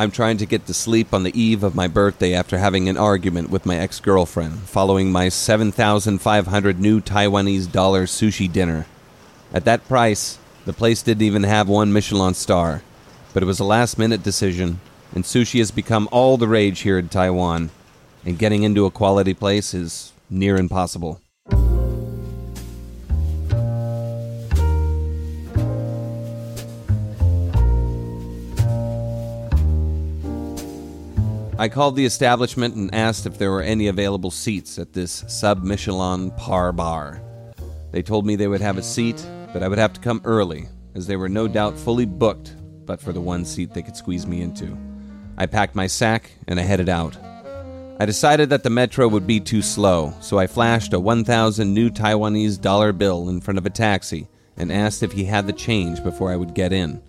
I'm trying to get to sleep on the eve of my birthday after having an argument with my ex girlfriend following my 7,500 new Taiwanese dollar sushi dinner. At that price, the place didn't even have one Michelin star, but it was a last minute decision, and sushi has become all the rage here in Taiwan, and getting into a quality place is near impossible. I called the establishment and asked if there were any available seats at this sub Michelin par bar. They told me they would have a seat, but I would have to come early, as they were no doubt fully booked, but for the one seat they could squeeze me into. I packed my sack and I headed out. I decided that the metro would be too slow, so I flashed a 1,000 new Taiwanese dollar bill in front of a taxi and asked if he had the change before I would get in.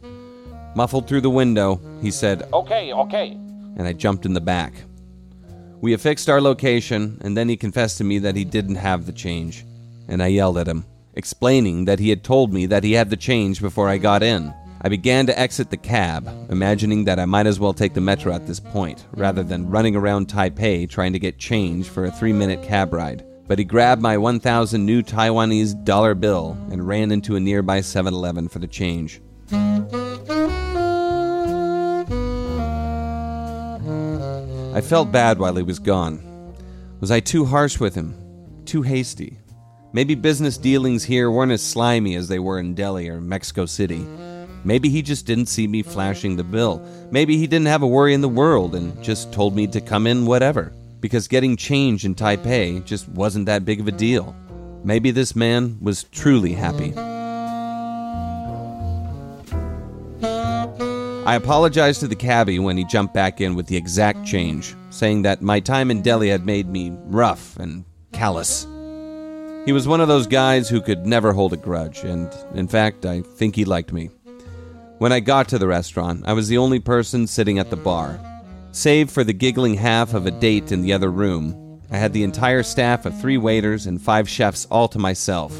Muffled through the window, he said, Okay, okay. And I jumped in the back. We affixed our location, and then he confessed to me that he didn't have the change, and I yelled at him, explaining that he had told me that he had the change before I got in. I began to exit the cab, imagining that I might as well take the metro at this point, rather than running around Taipei trying to get change for a three minute cab ride. But he grabbed my 1,000 new Taiwanese dollar bill and ran into a nearby 7 Eleven for the change. I felt bad while he was gone. Was I too harsh with him? Too hasty? Maybe business dealings here weren't as slimy as they were in Delhi or Mexico City. Maybe he just didn't see me flashing the bill. Maybe he didn't have a worry in the world and just told me to come in whatever. Because getting change in Taipei just wasn't that big of a deal. Maybe this man was truly happy. I apologized to the cabbie when he jumped back in with the exact change, saying that my time in Delhi had made me rough and callous. He was one of those guys who could never hold a grudge, and in fact, I think he liked me. When I got to the restaurant, I was the only person sitting at the bar. Save for the giggling half of a date in the other room, I had the entire staff of three waiters and five chefs all to myself,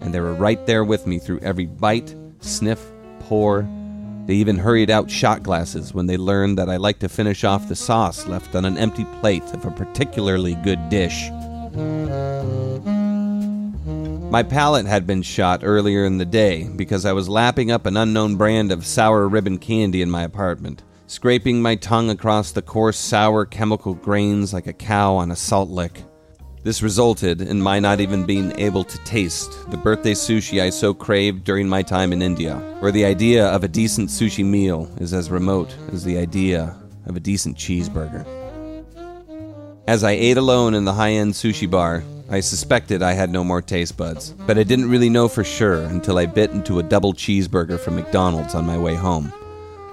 and they were right there with me through every bite, sniff, pour. They even hurried out shot glasses when they learned that I like to finish off the sauce left on an empty plate of a particularly good dish. My palate had been shot earlier in the day because I was lapping up an unknown brand of sour ribbon candy in my apartment, scraping my tongue across the coarse, sour chemical grains like a cow on a salt lick. This resulted in my not even being able to taste the birthday sushi I so craved during my time in India, where the idea of a decent sushi meal is as remote as the idea of a decent cheeseburger. As I ate alone in the high end sushi bar, I suspected I had no more taste buds, but I didn't really know for sure until I bit into a double cheeseburger from McDonald's on my way home.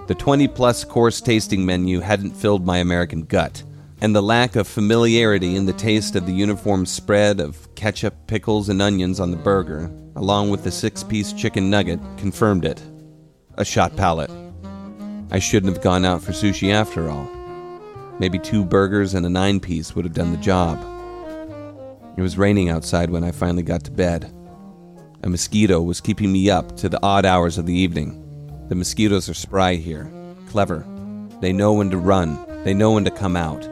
The 20 plus course tasting menu hadn't filled my American gut, and the lack of familiarity in the taste of the uniform spread of ketchup, pickles, and onions on the burger, along with the six piece chicken nugget, confirmed it. A shot palate. I shouldn't have gone out for sushi after all. Maybe two burgers and a nine piece would have done the job. It was raining outside when I finally got to bed. A mosquito was keeping me up to the odd hours of the evening. The mosquitoes are spry here, clever. They know when to run, they know when to come out.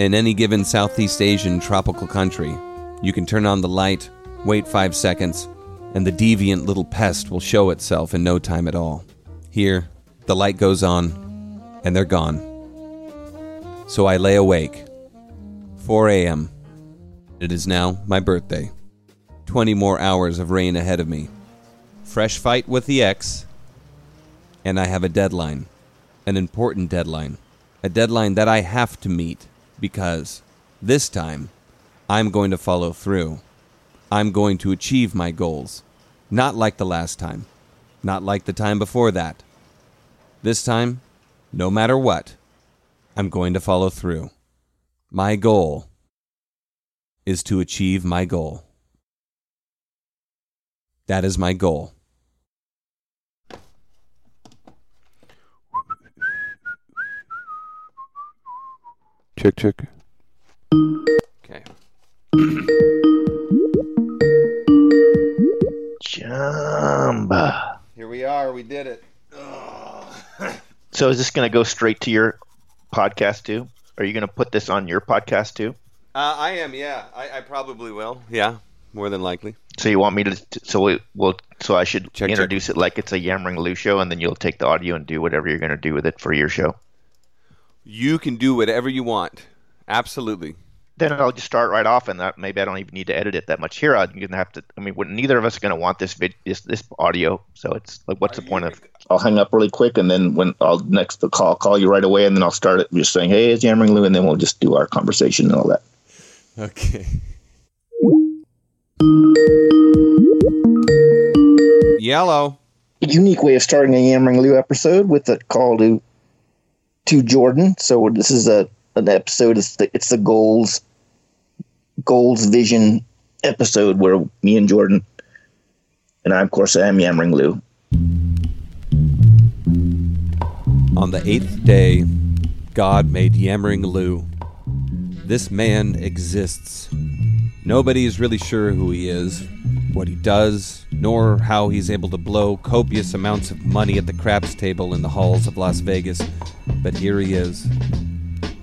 In any given Southeast Asian tropical country, you can turn on the light, wait five seconds, and the deviant little pest will show itself in no time at all. Here, the light goes on, and they're gone. So I lay awake. 4 a.m. It is now my birthday. 20 more hours of rain ahead of me. Fresh fight with the ex. And I have a deadline. An important deadline. A deadline that I have to meet because this time I'm going to follow through. I'm going to achieve my goals. Not like the last time. Not like the time before that. This time, no matter what, I'm going to follow through. My goal is to achieve my goal. That is my goal. Check, check. Okay. Jamba. Here we are. We did it. So is this going to go straight to your podcast too? Are you going to put this on your podcast too? Uh, I am, yeah. I, I probably will. Yeah, more than likely. So you want me to? So we will. So I should Check, introduce it like it's a Yammering Lew show, and then you'll take the audio and do whatever you're going to do with it for your show. You can do whatever you want. Absolutely. Then I'll just start right off, and that maybe I don't even need to edit it that much. Here, I'm going to have to. I mean, neither of us are going to want this vid, this, this audio, so it's like, what's the point of? I'll hang up really quick, and then when I'll next the call, call you right away, and then I'll start it just saying, "Hey, it's Yammering Lew," and then we'll just do our conversation and all that. Okay. Yellow. Unique way of starting a Yammering Lew episode with a call to to Jordan. So this is a an episode. It's the it's the goals goals vision episode where me and Jordan and I, of course, I am Yammering Lew. On the eighth day, God made Yammering Lew. This man exists. Nobody is really sure who he is, what he does, nor how he's able to blow copious amounts of money at the craps table in the halls of Las Vegas. But here he is.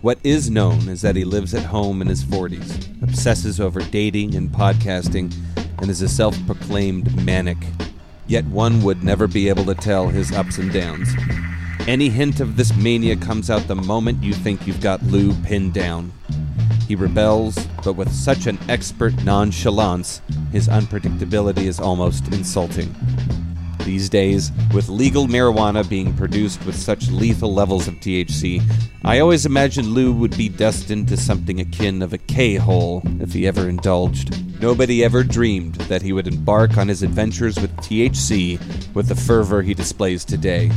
What is known is that he lives at home in his 40s, obsesses over dating and podcasting, and is a self proclaimed manic. Yet one would never be able to tell his ups and downs. Any hint of this mania comes out the moment you think you've got Lew pinned down. He rebels, but with such an expert nonchalance, his unpredictability is almost insulting. These days, with legal marijuana being produced with such lethal levels of THC, I always imagined Lew would be destined to something akin of a K hole if he ever indulged. Nobody ever dreamed that he would embark on his adventures with THC with the fervor he displays today.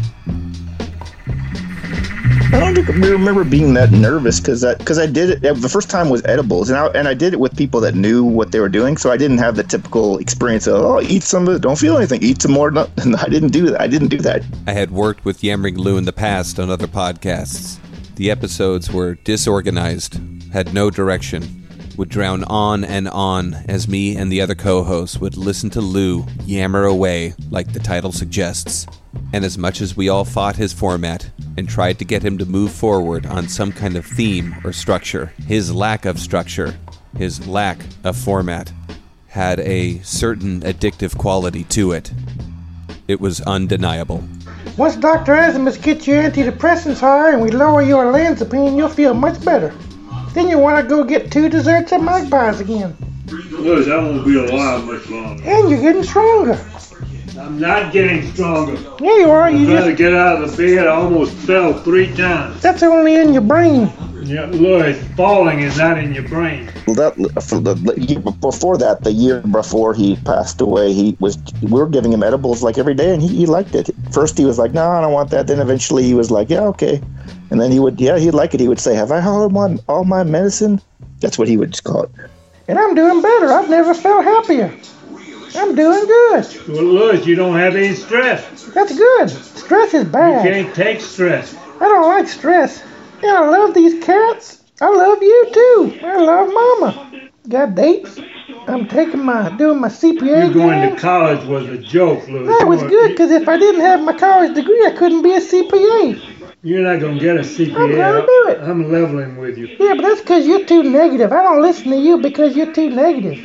I don't remember being that nervous because because I did it the first time was edibles and I and I did it with people that knew what they were doing so I didn't have the typical experience of oh eat some of it don't feel anything eat some more and I didn't do that I didn't do that I had worked with Yammering Lew in the past on other podcasts. The episodes were disorganized, had no direction, would drown on and on as me and the other co hosts would listen to Lew yammer away, like the title suggests. And as much as we all fought his format and tried to get him to move forward on some kind of theme or structure, his lack of structure, his lack of format, had a certain addictive quality to it. It was undeniable. Once Dr. Azimuth gets your antidepressants high and we lower your olanzapine, you'll feel much better. Then you want to go get two desserts at Magpie's again. Look, I won't be alive much longer. And you're getting stronger. I'm not getting stronger. Yeah, you are. You I'm trying to just, get out of the bed. I almost fell three times. that's only in your brain. Yeah, look, falling is not in your brain. well that for the, the year before that the year before he passed away he was we were giving him edibles like every day and he, he liked it first he was like no I don't want that then eventually he was like yeah okay and then he would yeah he'd like it he would say have I all my all my medicine that's what he would just call it And I'm doing better. I've never felt happier. I'm doing good. Well, look, you don't have any stress. That's good. Stress is bad. You can't take stress. I don't like stress. Yeah, I love these cats. I love you too. I love Mama. Got dates? I'm taking my doing my CPA. You going exam. to college was a joke, Louis. That was good because if I didn't have my college degree, I couldn't be a CPA. You're not going to get a CPA. I'm gonna do it. I'm leveling with you. Yeah, but that's because you're too negative. I don't listen to you because you're too negative.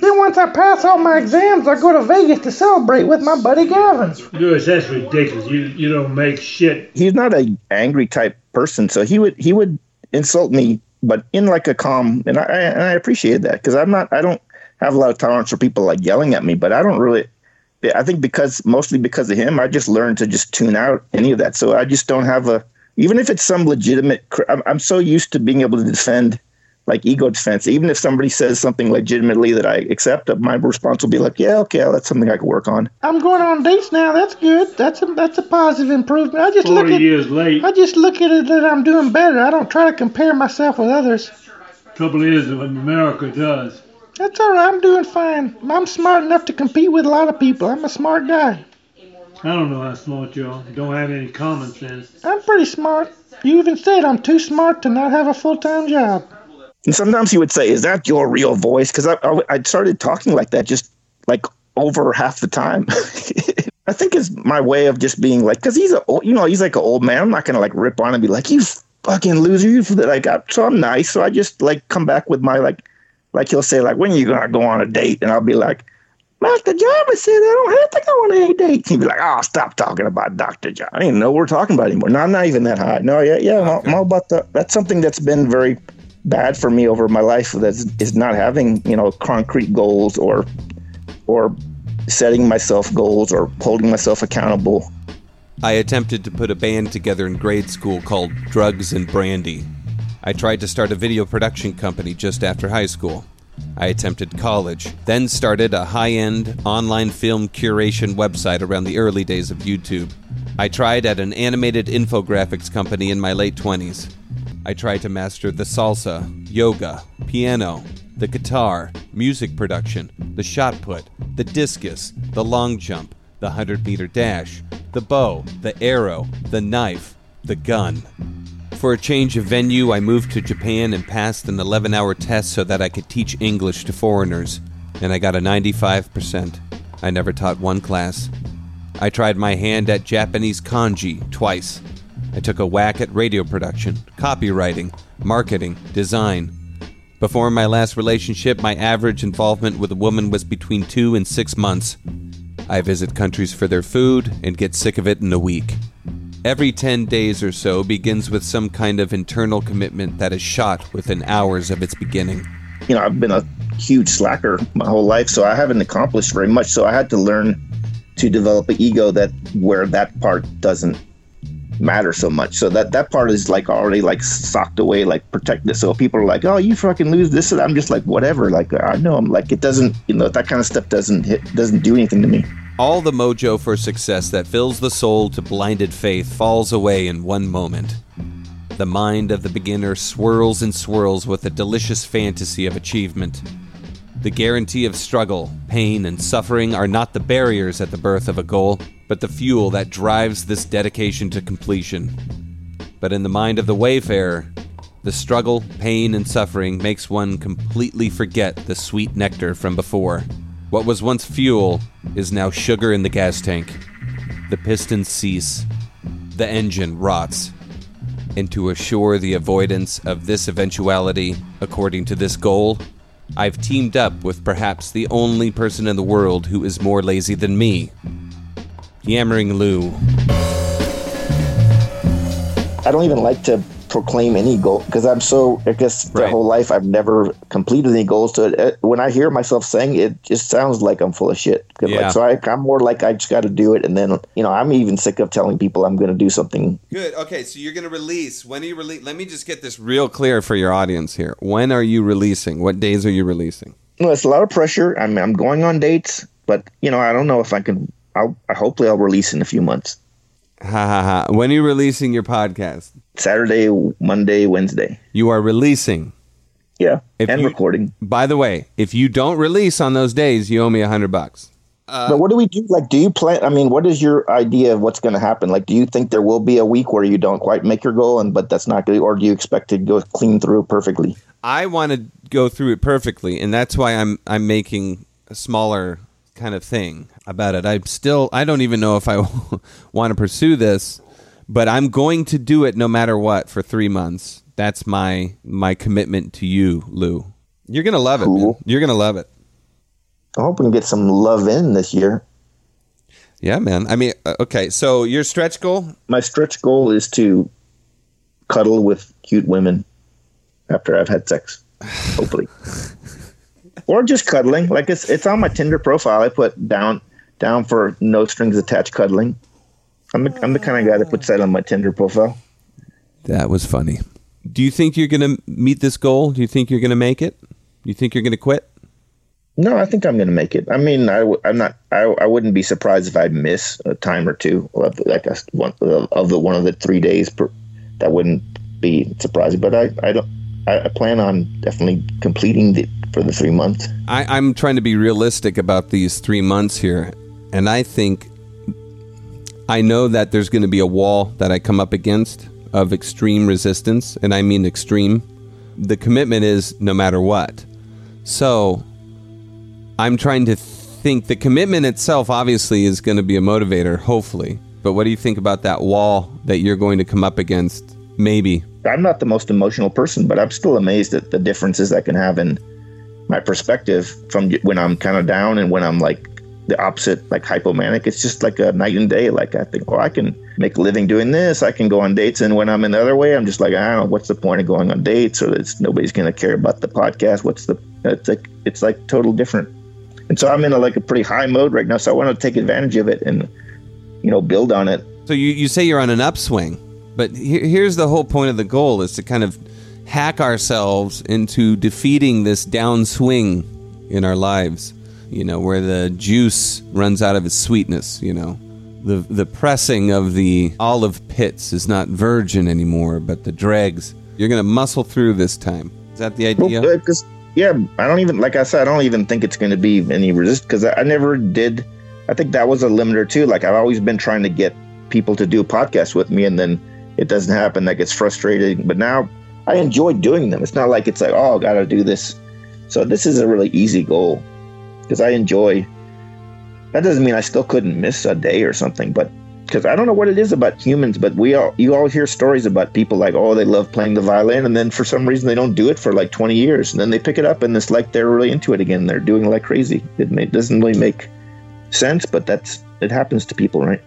Then once I pass all my exams, I go to Vegas to celebrate with my buddy Gavin. Louis, that's ridiculous. You you don't make shit. he's not a angry type person so he would he would insult me but in like a calm and i and i appreciated that because i'm not i don't have a lot of tolerance for people like yelling at me but i don't really i think because mostly because of him i just learned to just tune out any of that so i just don't have a even if it's some legitimate i'm, I'm so used to being able to defend like ego defense even if somebody says something legitimately that i accept uh, my response will be like yeah okay that's something i can work on I'm going on dates now. That's good. That's a that's a positive improvement. I just look Forty at years late. I just look at it that I'm doing better. I don't try to compare myself with others. Trouble is, what America does. That's all right. I'm doing fine. I'm smart enough to compete with a lot of people. I'm a smart guy. I don't know how smart you are. You don't have any common sense. I'm pretty smart. You even said I'm too smart to not have a full time job. And sometimes he would say, "Is that your real voice?" Because I, I I started talking like that just like over half the time. I think it's my way of just being like, because he's a you know he's like an old man. I'm not gonna like rip on him and be like you. fucking loser. You like, I, so I'm nice. So I just like come back with my like, like he'll say like, when are you gonna go on a date? And I'll be like, Master Jarvis said I don't have to go on any date. He'd be like, oh, stop talking about Doctor John. I didn't know what we're talking about anymore. No, I'm not even that high. No, yeah, yeah, I'm, I'm all about the. That's something that's been very bad for me over my life. That is not having you know concrete goals or or setting myself goals or holding myself accountable. I attempted to put a band together in grade school called Drugs and Brandy. I tried to start a video production company just after high school. I attempted college, then started a high end online film curation website around the early days of YouTube. I tried at an animated infographics company in my late 20s. I tried to master the salsa, yoga, piano, the guitar, music production, the shot put, the discus, the long jump, the 100 meter dash, the bow, the arrow, the knife, the gun. For a change of venue, I moved to Japan and passed an 11 hour test so that I could teach English to foreigners, and I got a 95%. I never taught one class. I tried my hand at Japanese kanji twice. I took a whack at radio production, copywriting, marketing, design. Before my last relationship, my average involvement with a woman was between two and six months. I visit countries for their food and get sick of it in a week. Every 10 days or so begins with some kind of internal commitment that is shot within hours of its beginning. You know, I've been a huge slacker my whole life, so I haven't accomplished very much. So I had to learn to develop an ego that where that part doesn't matter so much. So that that part is like already like socked away, like protected. So people are like, "Oh, you fucking lose this," and I'm just like, "Whatever." Like I know I'm like it doesn't, you know, that kind of stuff doesn't hit, doesn't do anything to me. All the mojo for success that fills the soul to blinded faith falls away in one moment. The mind of the beginner swirls and swirls with a delicious fantasy of achievement. The guarantee of struggle, pain, and suffering are not the barriers at the birth of a goal, but the fuel that drives this dedication to completion. But in the mind of the wayfarer, the struggle, pain, and suffering makes one completely forget the sweet nectar from before. What was once fuel is now sugar in the gas tank. The pistons cease. The engine rots. And to assure the avoidance of this eventuality, according to this goal, I've teamed up with perhaps the only person in the world who is more lazy than me. Yammering Lew. I don't even like to proclaim any goal because I'm so I guess Right. the whole life I've never completed any goals. So uh, when I hear myself saying it, it just sounds like I'm full of shit. 'Cause, like, Yeah. so I, I'm more like I just got to do it, and then you know I'm even sick of telling people I'm going to do something. Good. Okay, so you're going to release. When are you release? Let me just get this real clear for your audience here. When are you releasing? What days are you releasing? No, it's a lot of pressure. I mean, I'm going on dates, but you know I don't know if I can. I'll I hopefully I'll release in a few months. Ha ha ha. When are you releasing your podcast? Saturday, Monday, Wednesday. You are releasing. Yeah, If and you- recording. By the way, if you don't release on those days, you owe me a hundred bucks. Uh, but what do we do? Like, do you plan? I mean, what is your idea of what's going to happen? Like, do you think there will be a week where you don't quite make your goal, and but that's not good, or do you expect to go clean through perfectly? I want to go through it perfectly, and that's why I'm I'm making a smaller kind of thing about it. I'm still I don't even know if I want to pursue this, but I'm going to do it no matter what for three months. That's my my commitment to you, Lew. You're gonna love it. Man. You're gonna love it. I'm hoping to get some love in this year. Yeah, man. I mean, uh, okay. So your stretch goal? My stretch goal is to cuddle with cute women after I've had sex, hopefully, or just cuddling. Like it's it's on my Tinder profile. I put down down for no strings attached cuddling. I'm the, I'm the kind of guy that puts that on my Tinder profile. That was funny. Do you think you're gonna meet this goal? Do you think you're gonna make it? Do you think you're gonna quit? No, I think I'm going to make it. I mean, I, w- I'm not. I, I wouldn't be surprised if I miss a time or two, of, like a, one of the one of the three days. Per, that wouldn't be surprising. But I, I don't. I, I plan on definitely completing the for the three months. I, I'm trying to be realistic about these three months here, and I think I know that there's going to be a wall that I come up against of extreme resistance, and I mean extreme. The commitment is no matter what. So I'm trying to think the commitment itself obviously is going to be a motivator, hopefully. But what do you think about that wall that you're going to come up against Maybe. I'm not the most emotional person, but I'm still amazed at the differences I can have in my perspective from when I'm kind of down and when I'm like the opposite, like hypomanic. It's just like a night and day. Like I think, well, I can make a living doing this. I can go on dates, and when I'm in the other way, I'm just like, I don't know, what's the point of going on dates? Or it's nobody's going to care about the podcast. What's the? It's like it's like total different. And so I'm in a, like a pretty high mode right now. So I want to take advantage of it and you know build on it. So you, you say you're on an upswing, but here, here's the whole point of the goal is to kind of hack ourselves into defeating this downswing in our lives. You know, where the juice runs out of its sweetness. You know, the the pressing of the olive pits is not virgin anymore, but the dregs. You're gonna muscle through this time. Is that the idea? Uh, well, because yeah, I don't even like I said, I don't even think it's going to be any resist because I, I never did. I think that was a limiter too. Like I've always been trying to get people to do podcasts with me, and then it doesn't happen. That gets frustrating. But now I enjoy doing them. It's not like it's like oh, I got to do this. So this is a really easy goal because I enjoy. That doesn't mean I still couldn't miss a day or something, but because I don't know what it is about humans, but we all you all hear stories about people like oh they love playing the violin, and then for some reason they don't do it for like twenty years, and then they pick it up and it's like they're really into it again. They're doing it like crazy. It, may, doesn't really make sense, but that's it happens to people, right?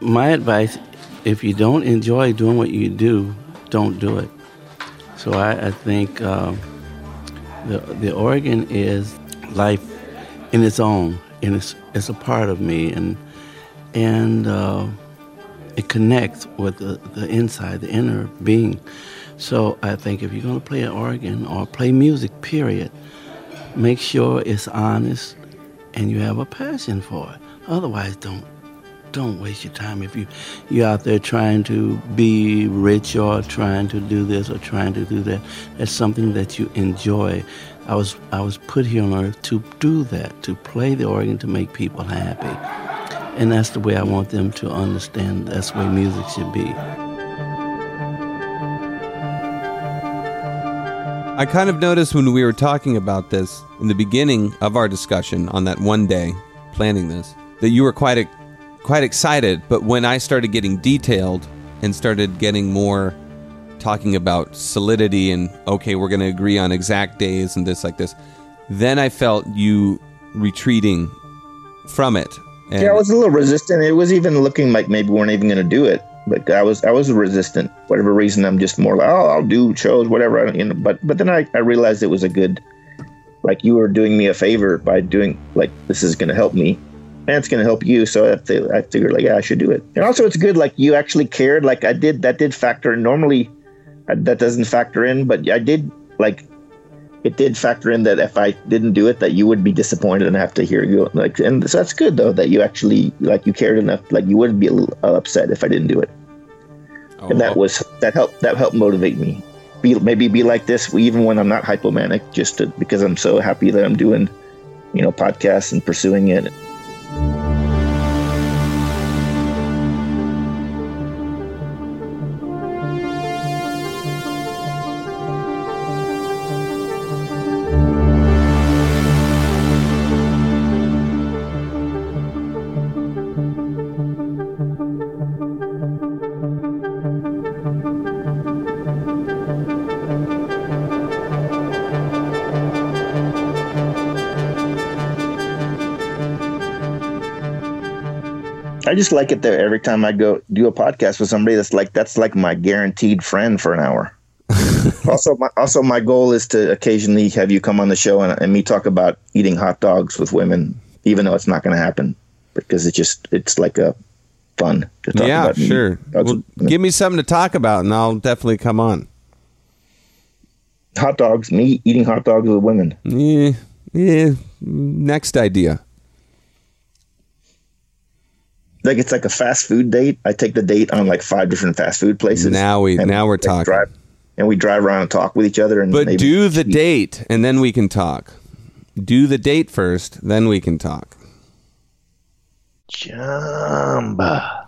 My advice: if you don't enjoy doing what you do, don't do it. So I, I think um, the the organ is life in its own, and it's it's a part of me, and and uh, it connects with the, the inside, the inner being. So I think if you're going to play an organ or play music, period, make sure it's honest and you have a passion for it. Otherwise, don't don't waste your time if you you're out there trying to be rich or trying to do this or trying to do that. That's something that you enjoy. I was I was put here on earth to do that, to play the organ to make people happy. And that's the way I want them to understand that's the way music should be. I kind of noticed when we were talking about this in the beginning of our discussion on that one day planning this that you were quite quite excited, but when I started getting detailed and started getting more talking about solidity and okay, we're going to agree on exact days and this like this, then I felt you retreating from it. And yeah, I was a little resistant. It was even looking like maybe we weren't even going to do it. But I was I was resistant. Whatever reason, I'm just more like, oh, I'll do shows, whatever. You know, but but then I, I realized it was a good, like you were doing me a favor by doing like this is going to help me, and it's going to help you. So I, th- I figured like yeah, I should do it. And also it's good like you actually cared. Like I did that did factor in. Normally, I, that doesn't factor in, but I did like it did factor in that if I didn't do it, that you would be disappointed and have to hear you like, and so that's good though that you actually like you cared enough, like you wouldn't be a little uh, upset if I didn't do it, Oh, and that oh. was that helped that helped motivate me. Be maybe be like this even when I'm not hypomanic, just to, because I'm so happy that I'm doing, you know, podcasts and pursuing it. Thank you. I just like it there every time I go do a podcast with somebody that's like that's like my guaranteed friend for an hour. also, my, also my goal is to occasionally have you come on the show and, and me talk about eating hot dogs with women, even though it's not going to happen because it just it's like a fun to talk yeah, about. sure. Well, give me something to talk about, and I'll definitely come on. hot dogs, me eating hot dogs with women. Yeah, yeah. Next idea. Like it's like a fast food date. I take the date on like five different fast food places. Now we- now we're like, talking. Drive, and we drive around and talk with each other. And But maybe do the date, and then we can talk. Do the date first, then we can talk. Jamba.